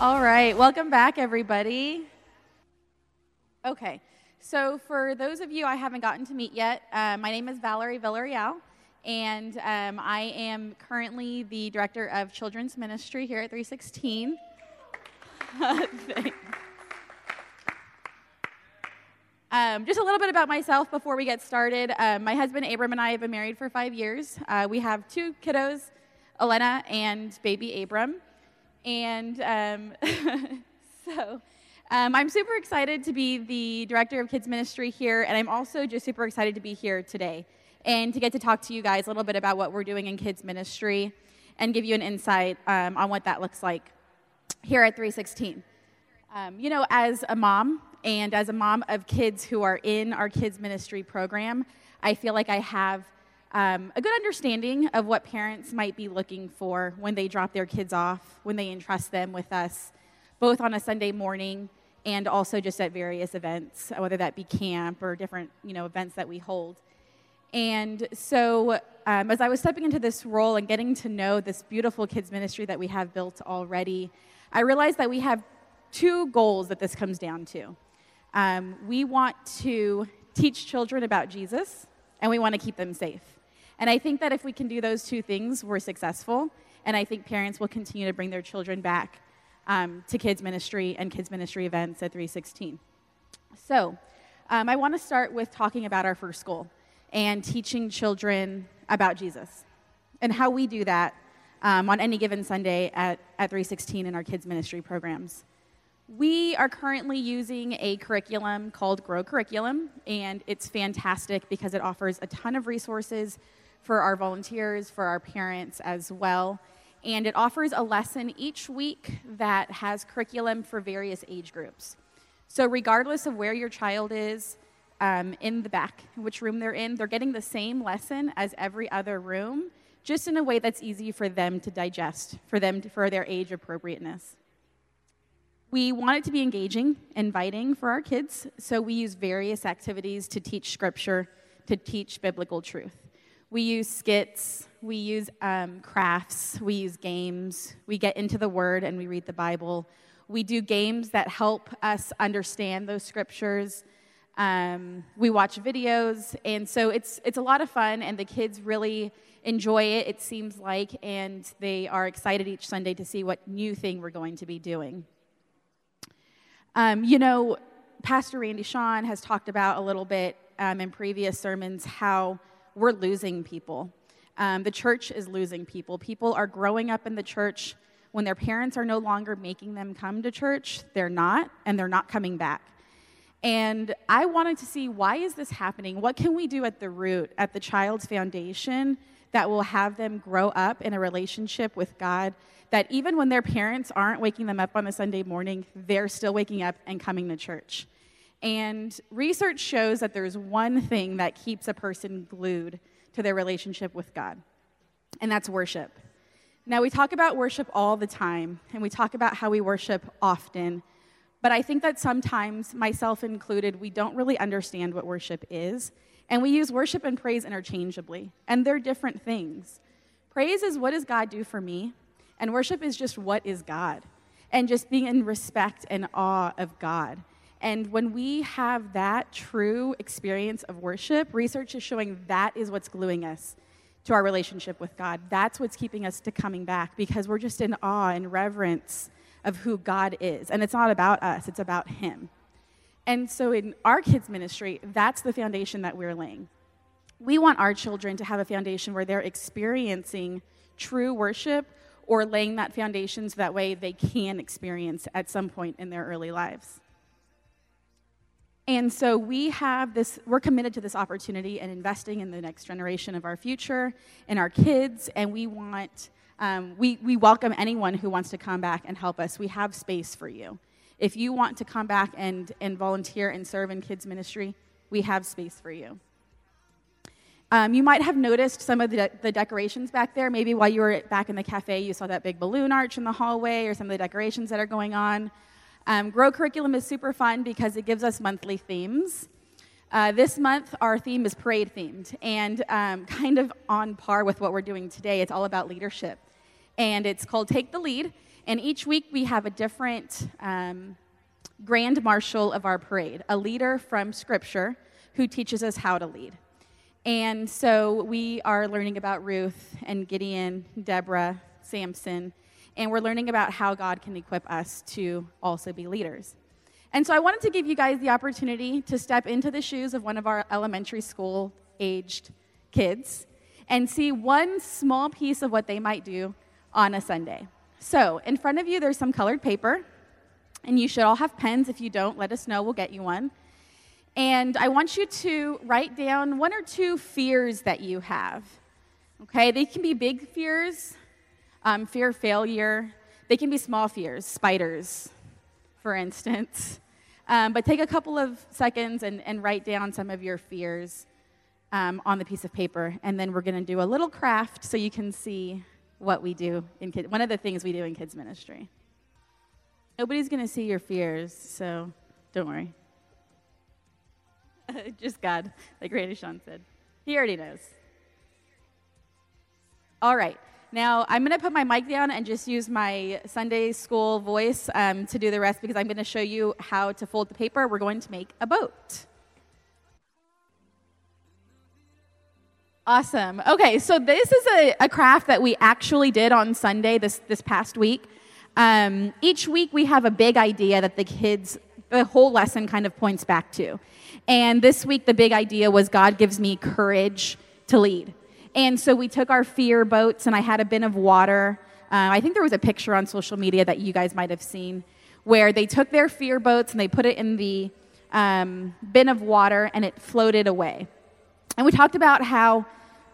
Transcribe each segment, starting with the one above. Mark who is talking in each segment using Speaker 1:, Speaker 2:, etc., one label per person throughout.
Speaker 1: All right, welcome back, everybody. Okay, so for those of you I haven't gotten to meet yet, uh, my name is Valerie Villarreal, and um, I am currently the director of children's ministry here at 316. Um, just a little bit about myself before we get started. Um, my husband Abram and I have been married for five years. Uh, we have two kiddos, Elena and baby Abram. And um, so um, I'm super excited to be the director of kids ministry here, and I'm also just super excited to be here today and to get to talk to you guys a little bit about what we're doing in kids ministry and give you an insight um, on what that looks like here at 316. Um, you know, as a mom and as a mom of kids who are in our kids ministry program, I feel like I have um, a good understanding of what parents might be looking for when they drop their kids off, when they entrust them with us, both on a Sunday morning and also just at various events, whether that be camp or different you know events that we hold. And so, um, as I was stepping into this role and getting to know this beautiful kids ministry that we have built already, I realized that we have two goals that this comes down to. Um, we want to teach children about Jesus, and we want to keep them safe. And I think that if we can do those two things, we're successful. And I think parents will continue to bring their children back um, to kids ministry and kids ministry events at 316. So, um, I want to start with talking about our first goal and teaching children about Jesus and how we do that um, on any given Sunday at, at 316 in our kids ministry programs. We are currently using a curriculum called Grow Curriculum, and it's fantastic because it offers a ton of resources for our volunteers, for our parents as well. And it offers a lesson each week that has curriculum for various age groups. So, regardless of where your child is um, in the back, which room they're in, they're getting the same lesson as every other room, just in a way that's easy for them to digest, for them to, for their age appropriateness. We want it to be engaging, inviting for our kids, so we use various activities to teach scripture, to teach biblical truth. We use skits, we use um, crafts, we use games, we get into the Word and we read the Bible. We do games that help us understand those scriptures. Um, we watch videos, and so it's it's a lot of fun, and the kids really enjoy it. It seems like, and they are excited each Sunday to see what new thing we're going to be doing. Um, you know, Pastor Randy Sean has talked about a little bit um, in previous sermons how we're losing people. Um, the church is losing people. People are growing up in the church when their parents are no longer making them come to church. They're not, and they're not coming back. And I wanted to see why is this happening? What can we do at the root, at the child's foundation, that will have them grow up in a relationship with God? That even when their parents aren't waking them up on a Sunday morning, they're still waking up and coming to church. And research shows that there's one thing that keeps a person glued to their relationship with God, and that's worship. Now, we talk about worship all the time, and we talk about how we worship often, but I think that sometimes, myself included, we don't really understand what worship is, and we use worship and praise interchangeably, and they're different things. Praise is what does God do for me, and worship is just what is God, and just being in respect and awe of God. And when we have that true experience of worship, research is showing that is what's gluing us to our relationship with God. That's what's keeping us to coming back because we're just in awe and reverence of who God is. And it's not about us, it's about Him. And so in our kids' ministry, that's the foundation that we're laying. We want our children to have a foundation where they're experiencing true worship or laying that foundation so that way they can experience at some point in their early lives. And so we have this, we're committed to this opportunity and investing in the next generation of our future and our kids, and we want, um, we, we welcome anyone who wants to come back and help us. We have space for you. If you want to come back and, and volunteer and serve in kids' ministry, we have space for you. Um, you might have noticed some of the, de- the, decorations back there. Maybe while you were back in the cafe, you saw that big balloon arch in the hallway or some of the decorations that are going on. Um, Grow Curriculum is super fun because it gives us monthly themes. Uh, this month, our theme is parade themed, and um, kind of on par with what we're doing today. It's all about leadership. And it's called Take the Lead. And each week we have a different um, grand marshal of our parade, a leader from Scripture who teaches us how to lead. And so we are learning about Ruth and Gideon, Deborah, Samson, and we're learning about how God can equip us to also be leaders. And so I wanted to give you guys the opportunity to step into the shoes of one of our elementary school aged kids and see one small piece of what they might do on a Sunday. So, in front of you, there's some colored paper, and you should all have pens. If you don't, let us know, we'll get you one. And I want you to write down one or two fears that you have. Okay, they can be big fears, um, fear of failure. They can be small fears, spiders, for instance. Um, but take a couple of seconds and, and write down some of your fears um, on the piece of paper. And then we're going to do a little craft so you can see what we do in kids. One of the things we do in kids ministry. Nobody's going to see your fears, so don't worry. Just God, like Randy Sean said. He already knows. All right. Now, I'm going to put my mic down and just use my Sunday school voice um, to do the rest because I'm going to show you how to fold the paper. We're going to make a boat. Awesome. Okay, so this is a, a, craft that we actually did on Sunday this, this past week. Um, each week we have a big idea that the kids, the whole lesson kind of points back to. And this week the big idea was God gives me courage to lead. And so we took our fear boats, and I had a bin of water. Uh, I think there was a picture on social media that you guys might have seen where they took their fear boats and they put it in the um, bin of water and it floated away. And we talked about how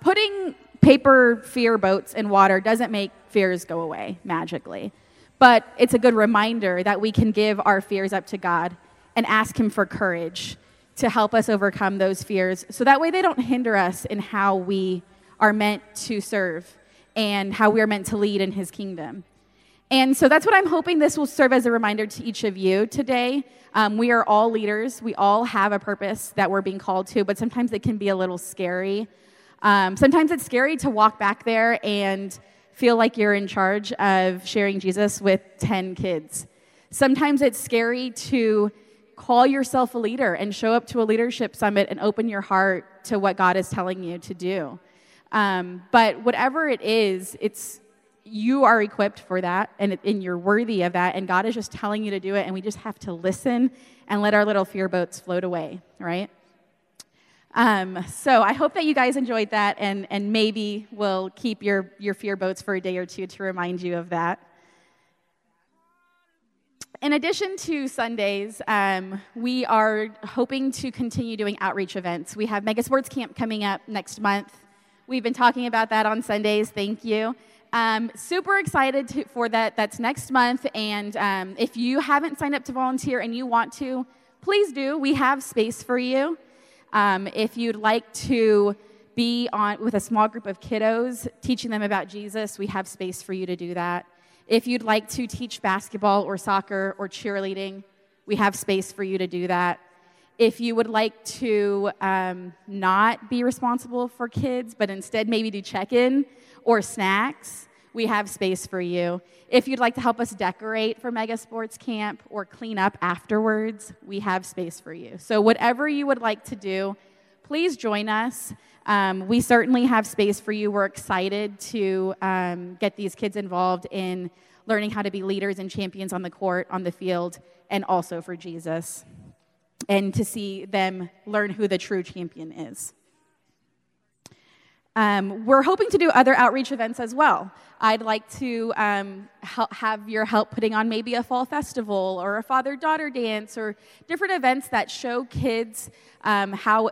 Speaker 1: putting paper fear boats in water doesn't make fears go away magically. But it's a good reminder that we can give our fears up to God and ask Him for courage to help us overcome those fears so that way they don't hinder us in how we are meant to serve and how we are meant to lead in his kingdom. And so that's what I'm hoping this will serve as a reminder to each of you today. Um, we are all leaders. We all have a purpose that we're being called to, but sometimes it can be a little scary. Um, sometimes it's scary to walk back there and feel like you're in charge of sharing Jesus with 10 kids. Sometimes it's scary to call yourself a leader and show up to a leadership summit and open your heart to what God is telling you to do. Um, but whatever it is, it's you are equipped for that and, and you're worthy of that and god is just telling you to do it and we just have to listen and let our little fear boats float away right um, so i hope that you guys enjoyed that and, and maybe we'll keep your, your fear boats for a day or two to remind you of that in addition to Sundays, um, we are hoping to continue doing outreach events. We have Mega Sports Camp coming up next month. We've been talking about that on Sundays. Thank you. Um, super excited to, for that. That's next month. And um, if you haven't signed up to volunteer and you want to, please do. We have space for you. Um, if you'd like to be on with a small group of kiddos, teaching them about Jesus, we have space for you to do that. If you'd like to teach basketball or soccer or cheerleading, we have space for you to do that. If you would like to um, not be responsible for kids, but instead maybe do check in or snacks, we have space for you. If you'd like to help us decorate for Mega Sports Camp or clean up afterwards, we have space for you. So, whatever you would like to do, please join us. Um, we certainly have space for you. We're excited to um, get these kids involved in learning how to be leaders and champions on the court, on the field, and also for Jesus and to see them learn who the true champion is. Um, we're hoping to do other outreach events as well. I'd like to um, help, have your help putting on maybe a fall festival or a father daughter dance or different events that show kids um, how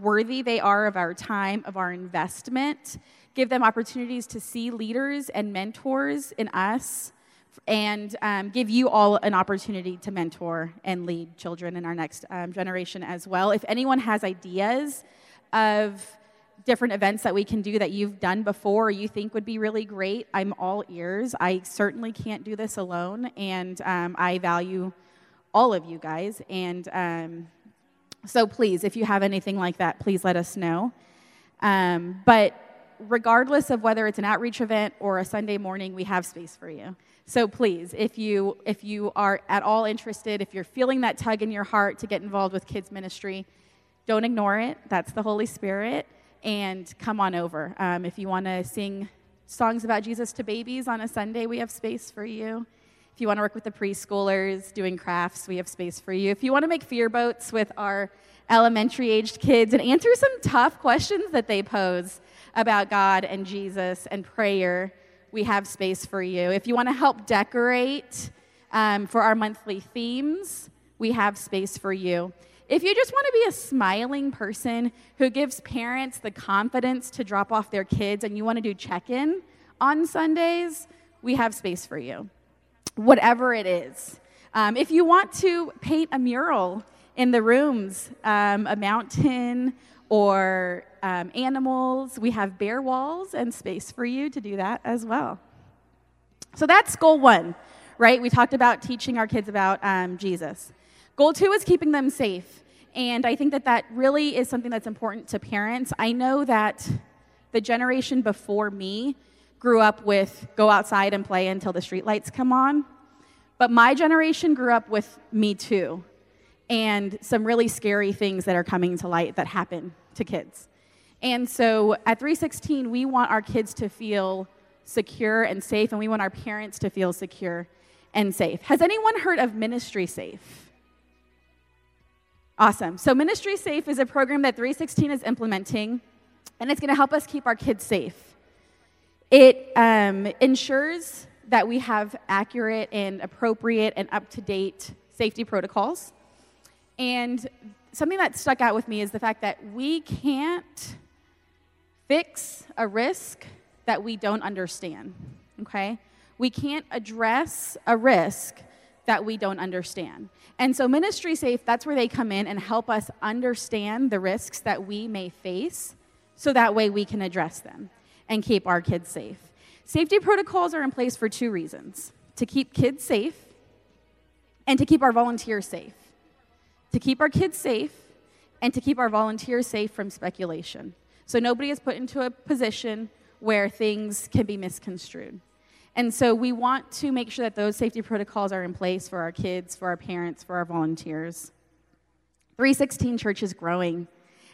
Speaker 1: worthy they are of our time, of our investment, give them opportunities to see leaders and mentors in us and um, give you all an opportunity to mentor and lead children in our next um, generation as well. If anyone has ideas of different events that we can do that you've done before or you think would be really great, I'm all ears. I certainly can't do this alone, and um, I value all of you guys. And um, so, please, if you have anything like that, please let us know. Um, but regardless of whether it's an outreach event or a Sunday morning, we have space for you. So please, if you if you are at all interested, if you're feeling that tug in your heart to get involved with kids ministry, don't ignore it. That's the Holy Spirit, and come on over. Um, if you want to sing songs about Jesus to babies on a Sunday, we have space for you. If you want to work with the preschoolers doing crafts, we have space for you. If you want to make fear boats with our elementary aged kids and answer some tough questions that they pose about God and Jesus and prayer, we have space for you. If you want to help decorate um, for our monthly themes, we have space for you. If you just want to be a smiling person who gives parents the confidence to drop off their kids and you want to do check in on Sundays, we have space for you. Whatever it is. Um, if you want to paint a mural in the rooms, um, a mountain or um, animals, we have bare walls and space for you to do that as well. So that's goal one, right? We talked about teaching our kids about um, Jesus. Goal two is keeping them safe. And I think that that really is something that's important to parents. I know that the generation before me grew up with go outside and play until the streetlights come on. But my generation grew up with Me Too and some really scary things that are coming to light that happen to kids. And so at 316, we want our kids to feel secure and safe, and we want our parents to feel secure and safe. Has anyone heard of Ministry Safe? Awesome. So, Ministry Safe is a program that 316 is implementing, and it's going to help us keep our kids safe. It um, ensures that we have accurate and appropriate and up to date safety protocols. And something that stuck out with me is the fact that we can't fix a risk that we don't understand, okay? We can't address a risk that we don't understand. And so, Ministry Safe, that's where they come in and help us understand the risks that we may face so that way we can address them and keep our kids safe. Safety protocols are in place for two reasons to keep kids safe and to keep our volunteers safe. To keep our kids safe and to keep our volunteers safe from speculation. So, nobody is put into a position where things can be misconstrued. And so we want to make sure that those safety protocols are in place for our kids, for our parents, for our volunteers. 316 Church is growing,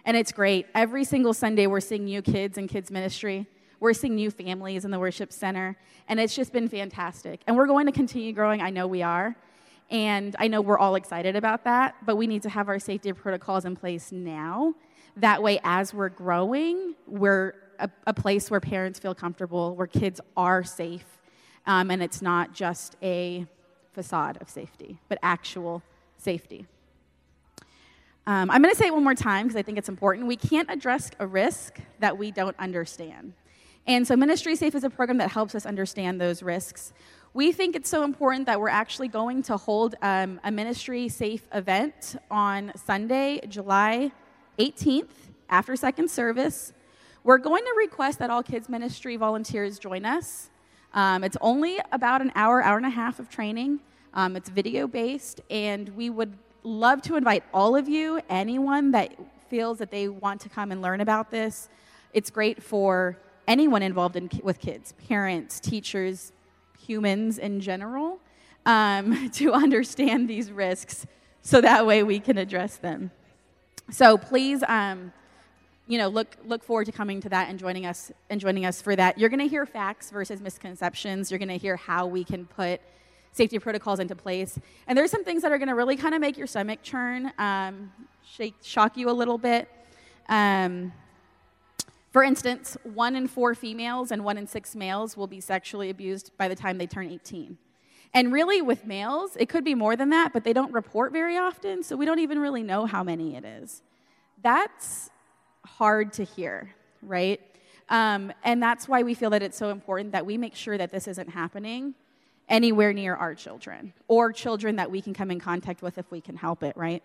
Speaker 1: and it's great. Every single Sunday, we're seeing new kids in kids' ministry. We're seeing new families in the worship center, and it's just been fantastic. And we're going to continue growing. I know we are. And I know we're all excited about that, but we need to have our safety protocols in place now. That way, as we're growing, we're a, a place where parents feel comfortable, where kids are safe, um, and it's not just a facade of safety, but actual safety. Um, I'm going to say it one more time because I think it's important. We can't address a risk that we don't understand. And so, Ministry Safe is a program that helps us understand those risks. We think it's so important that we're actually going to hold um, a Ministry Safe event on Sunday, July 18th, after second service. We're going to request that all kids' ministry volunteers join us. Um, it's only about an hour, hour and a half of training. Um, it's video based, and we would love to invite all of you, anyone that feels that they want to come and learn about this. It's great for anyone involved in, with kids, parents, teachers, humans in general, um, to understand these risks so that way we can address them. So please. Um, you know, look look forward to coming to that and joining us and joining us for that. You're going to hear facts versus misconceptions. You're going to hear how we can put safety protocols into place. And there's some things that are going to really kind of make your stomach churn, um, shake, shock you a little bit. Um, for instance, one in four females and one in six males will be sexually abused by the time they turn 18. And really, with males, it could be more than that, but they don't report very often, so we don't even really know how many it is. That's hard to hear, right? Um, and that's why we feel that it's so important that we make sure that this isn't happening anywhere near our children or children that we can come in contact with if we can help it, right?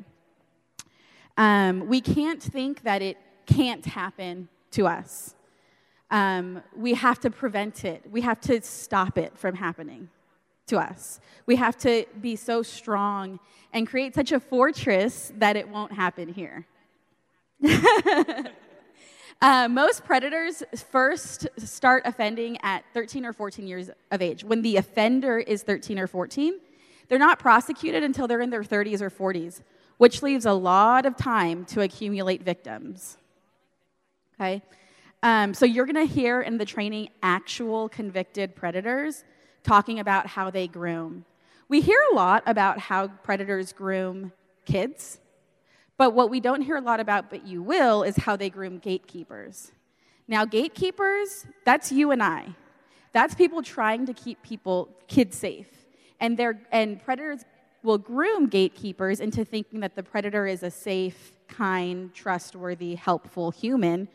Speaker 1: Um, we can't think that it can't happen to us. Um, we have to prevent it, we have to stop it from happening to us. We have to be so strong and create such a fortress that it won't happen here. Uh, most predators first start offending at 13 or 14 years of age. When the offender is 13 or 14, they're not prosecuted until they're in their 30s or 40s, which leaves a lot of time to accumulate victims. Okay? Um, so you're going to hear in the training actual convicted predators talking about how they groom. We hear a lot about how predators groom kids, but what we don't hear a lot about, but you will, is how they groom gatekeepers. Now, gatekeepers, that's you and I. That's people trying to keep people, kids safe. And, they're, and predators will groom gatekeepers into thinking that the predator is a safe, kind, trustworthy, helpful human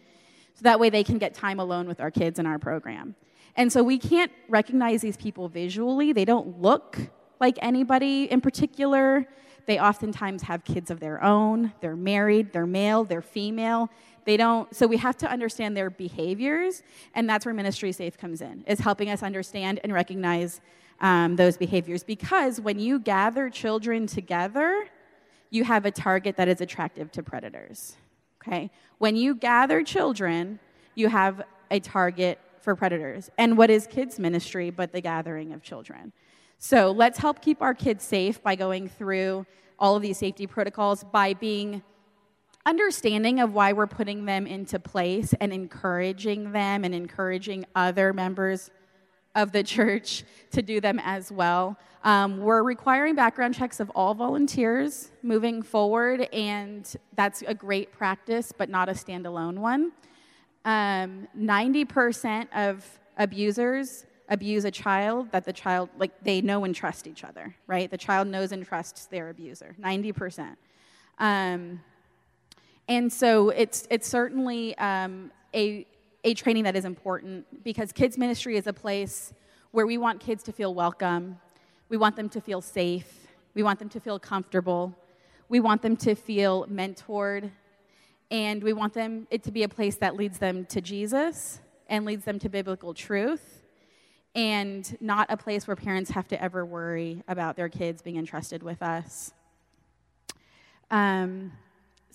Speaker 1: so that way they can get time alone with our kids in our program. And so we can't recognize these people visually. They don't look like anybody in particular. They oftentimes have kids of their own. They're married, they're male, they're female. They don't, so we have to understand their behaviors, and that's where Ministry Safe comes in, is helping us understand and recognize um, those behaviors. Because when you gather children together, you have a target that is attractive to predators. Okay? When you gather children, you have a target for predators. And what is kids' ministry but the gathering of children? So let's help keep our kids safe by going through all of these safety protocols, by being understanding of why we're putting them into place and encouraging them and encouraging other members of the church to do them as well. Um, we're requiring background checks of all volunteers moving forward, and that's a great practice, but not a standalone one. Um, 90% of abusers abuse a child that the child, like, they know and trust each other, right? The child knows and trusts their abuser, 90%. Um, and so it's, it's certainly um, a, a training that is important because kids ministry is a place where we want kids to feel welcome we want them to feel safe we want them to feel comfortable we want them to feel mentored and we want them it to be a place that leads them to jesus and leads them to biblical truth and not a place where parents have to ever worry about their kids being entrusted with us um,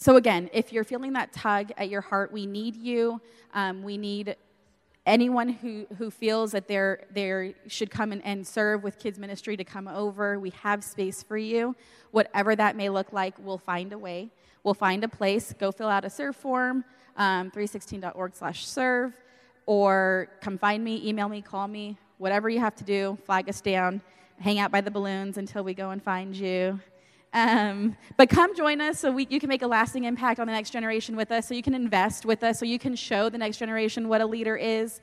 Speaker 1: so, again, if you're feeling that tug at your heart, we need you. Um, we need anyone who, who feels that they're, they should come and, and serve with kids ministry to come over. We have space for you. Whatever that may look like, we'll find a way. We'll find a place. Go fill out a serve form, um, 316.org slash serve, or come find me, email me, call me, whatever you have to do, flag us down, hang out by the balloons until we go and find you. Um, but come join us so we, you can make a lasting impact on the next generation with us, so you can invest with us, so you can show the next generation what a leader is.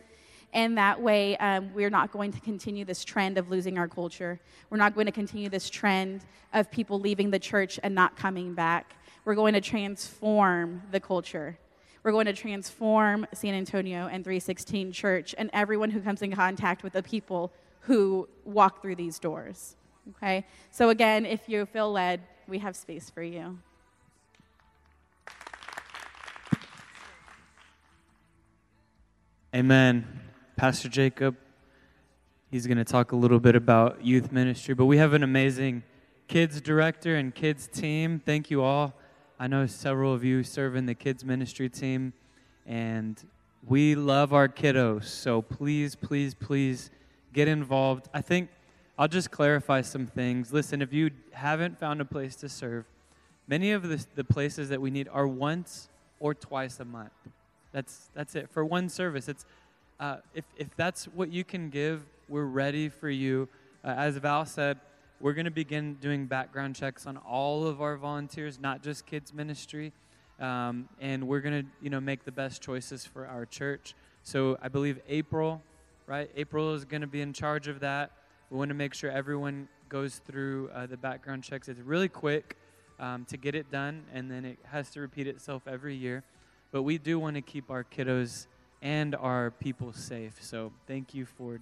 Speaker 1: And that way, um, we're not going to continue this trend of losing our culture. We're not going to continue this trend of people leaving the church and not coming back. We're going to transform the culture. We're going to transform San Antonio and 316 Church and everyone who comes in contact with the people who walk through these doors. Okay? So, again, if you feel led, we have space for you.
Speaker 2: Amen. Pastor Jacob, he's going to talk a little bit about youth ministry, but we have an amazing kids director and kids team. Thank you all. I know several of you serve in the kids ministry team, and we love our kiddos. So please, please, please get involved. I think I'll just clarify some things. Listen, if you haven't found a place to serve, many of the, the places that we need are once or twice a month. That's, that's it for one service. It's, uh, if, if that's what you can give, we're ready for you. Uh, as Val said, we're going to begin doing background checks on all of our volunteers, not just kids ministry. Um, and we're going to, you know, make the best choices for our church. So I believe April, right? April is going to be in charge of that. We want to make sure everyone goes through uh, the background checks. It's really quick um, to get it done, and then it has to repeat itself every year. But we do want to keep our kiddos and our people safe. So thank you for